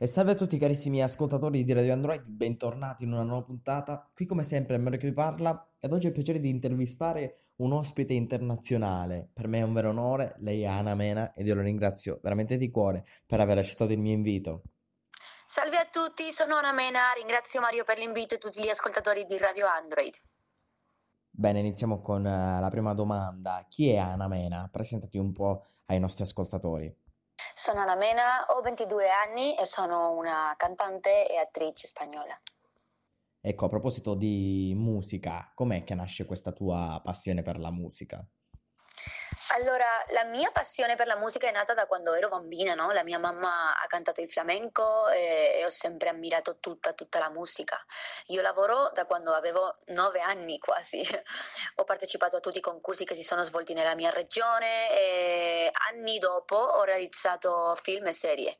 E salve a tutti carissimi ascoltatori di Radio Android, bentornati in una nuova puntata. Qui come sempre è Mario che vi parla ed oggi ho il piacere di intervistare un ospite internazionale. Per me è un vero onore, lei è Ana Mena ed io lo ringrazio veramente di cuore per aver accettato il mio invito. Salve a tutti, sono Ana Mena, ringrazio Mario per l'invito e tutti gli ascoltatori di Radio Android. Bene, iniziamo con uh, la prima domanda. Chi è Ana Mena? Presentati un po' ai nostri ascoltatori. Sono Ana Mena, ho 22 anni e sono una cantante e attrice spagnola. Ecco, a proposito di musica, com'è che nasce questa tua passione per la musica? Allora, la mia passione per la musica è nata da quando ero bambina, no? La mia mamma ha cantato il flamenco e, e ho sempre ammirato tutta, tutta la musica. Io lavoro da quando avevo nove anni quasi. ho partecipato a tutti i concorsi che si sono svolti nella mia regione e anni dopo ho realizzato film e serie.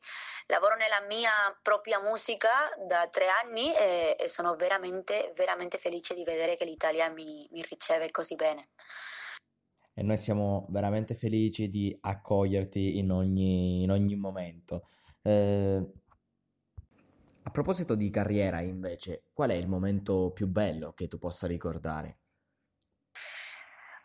Lavoro nella mia propria musica da tre anni e, e sono veramente, veramente felice di vedere che l'Italia mi, mi riceve così bene e noi siamo veramente felici di accoglierti in ogni, in ogni momento. Eh, a proposito di carriera, invece, qual è il momento più bello che tu possa ricordare?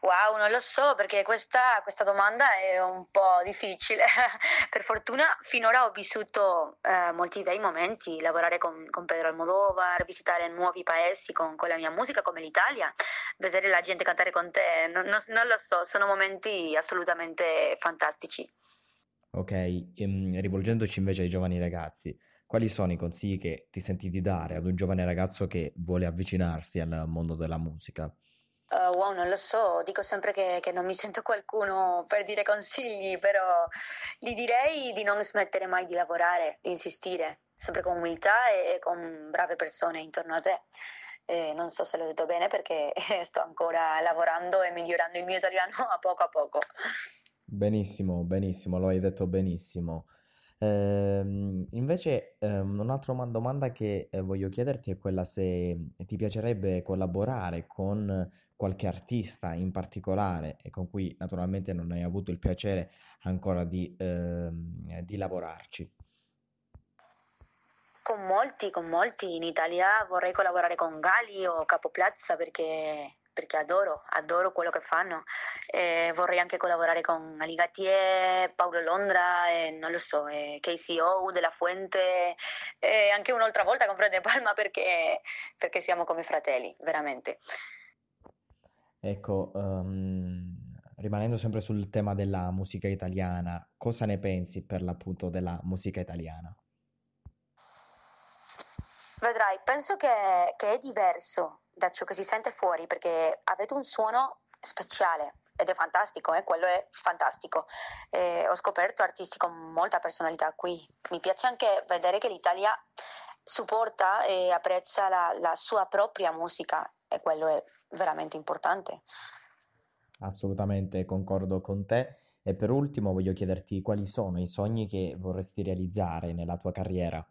Wow, non lo so perché questa, questa domanda è un po' difficile. per fortuna finora ho vissuto eh, molti bei momenti, lavorare con, con, Pedro Almodovar, visitare nuovi paesi con, con, la mia musica come l'Italia, vedere la gente cantare con te, non, non, non lo so, sono momenti assolutamente fantastici. Ok, ehm, rivolgendoci invece ai giovani ragazzi, quali sono i consigli che ti senti di dare ad un giovane ragazzo che vuole avvicinarsi al mondo della musica? Uh, wow, non lo so, dico sempre che, che, non mi sento qualcuno per dire consigli, però gli direi di non smettere mai di lavorare, di insistere, sempre con umiltà e, e con brave persone intorno a te. Eh, non so se l'ho detto bene perché sto ancora lavorando e migliorando il mio italiano a poco a poco. Benissimo, benissimo, lo hai detto benissimo. Ehm, invece, ehm, un'altra domanda che eh, voglio chiederti è quella se ti piacerebbe collaborare con qualche artista in particolare e con cui naturalmente non hai avuto il piacere ancora di, ehm, di lavorarci. Con molti, con molti. In Italia vorrei collaborare con Gali o Capo Plaza perché perché adoro, adoro quello che fanno. Eh, vorrei anche collaborare con Aligatier, Paolo Londra, eh, non lo so, eh, KCO, Della Fuente, e anche un'altra volta con Fred Palma perché, perché siamo come fratelli, veramente. Ecco, um, rimanendo sempre sul tema della musica italiana, cosa ne pensi per l'appunto della musica italiana? Vedrai, penso che, che è diverso da ciò che si sente fuori perché avete un suono speciale ed è fantastico, eh? quello è fantastico. Eh, ho scoperto artisti con molta personalità qui. Mi piace anche vedere che l'Italia supporta e apprezza la, la sua propria musica e quello è veramente importante. Assolutamente concordo con te. E per ultimo voglio chiederti quali sono i sogni che vorresti realizzare nella tua carriera.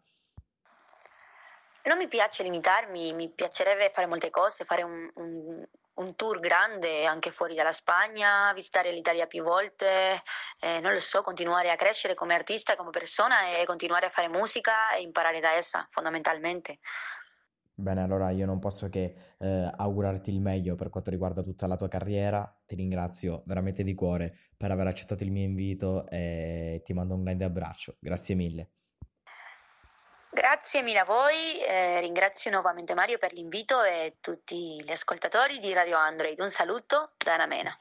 Non mi piace limitarmi, mi piacerebbe fare molte cose, fare un, un, un tour grande anche fuori dalla Spagna, visitare l'Italia più volte, eh, non lo so, continuare a crescere come artista, come persona e continuare a fare musica e imparare da essa, fondamentalmente. Bene, allora io non posso che eh, augurarti il meglio per quanto riguarda tutta la tua carriera. Ti ringrazio veramente di cuore per aver accettato il mio invito e ti mando un grande abbraccio. Grazie mille. Grazie mille a voi, eh, ringrazio nuovamente Mario per l'invito e tutti gli ascoltatori di Radio Android. Un saluto da Anna Mena.